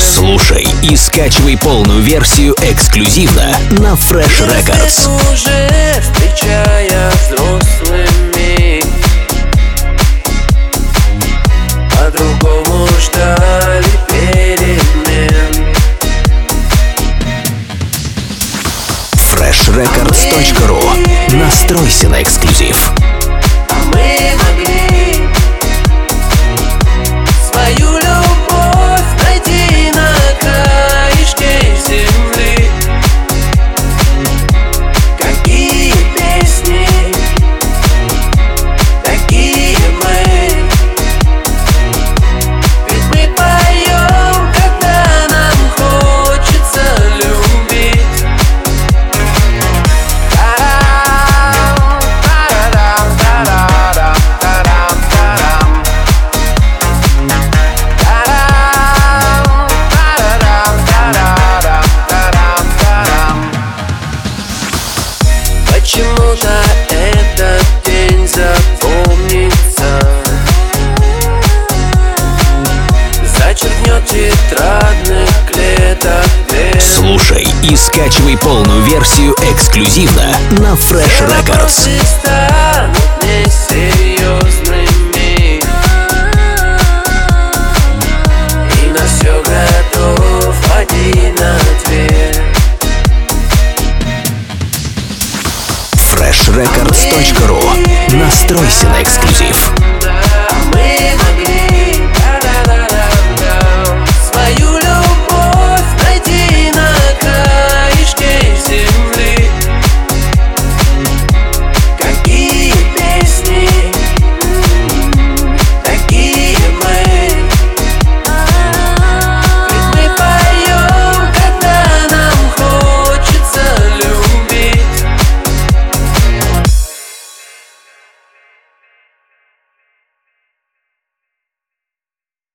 Слушай и скачивай полную версию эксклюзивно на Fresh Records. уже встречая взрослыми. По-другому ждали перемен. FreshRecords.ru Настройся на эксклюзив. Почему-то этот день запомнится. Зачеркнет тетрадных клеток лет Слушай и скачивай полную версию эксклюзивно на Fresh Records. records.ru Настройся на эксклюзив. Мы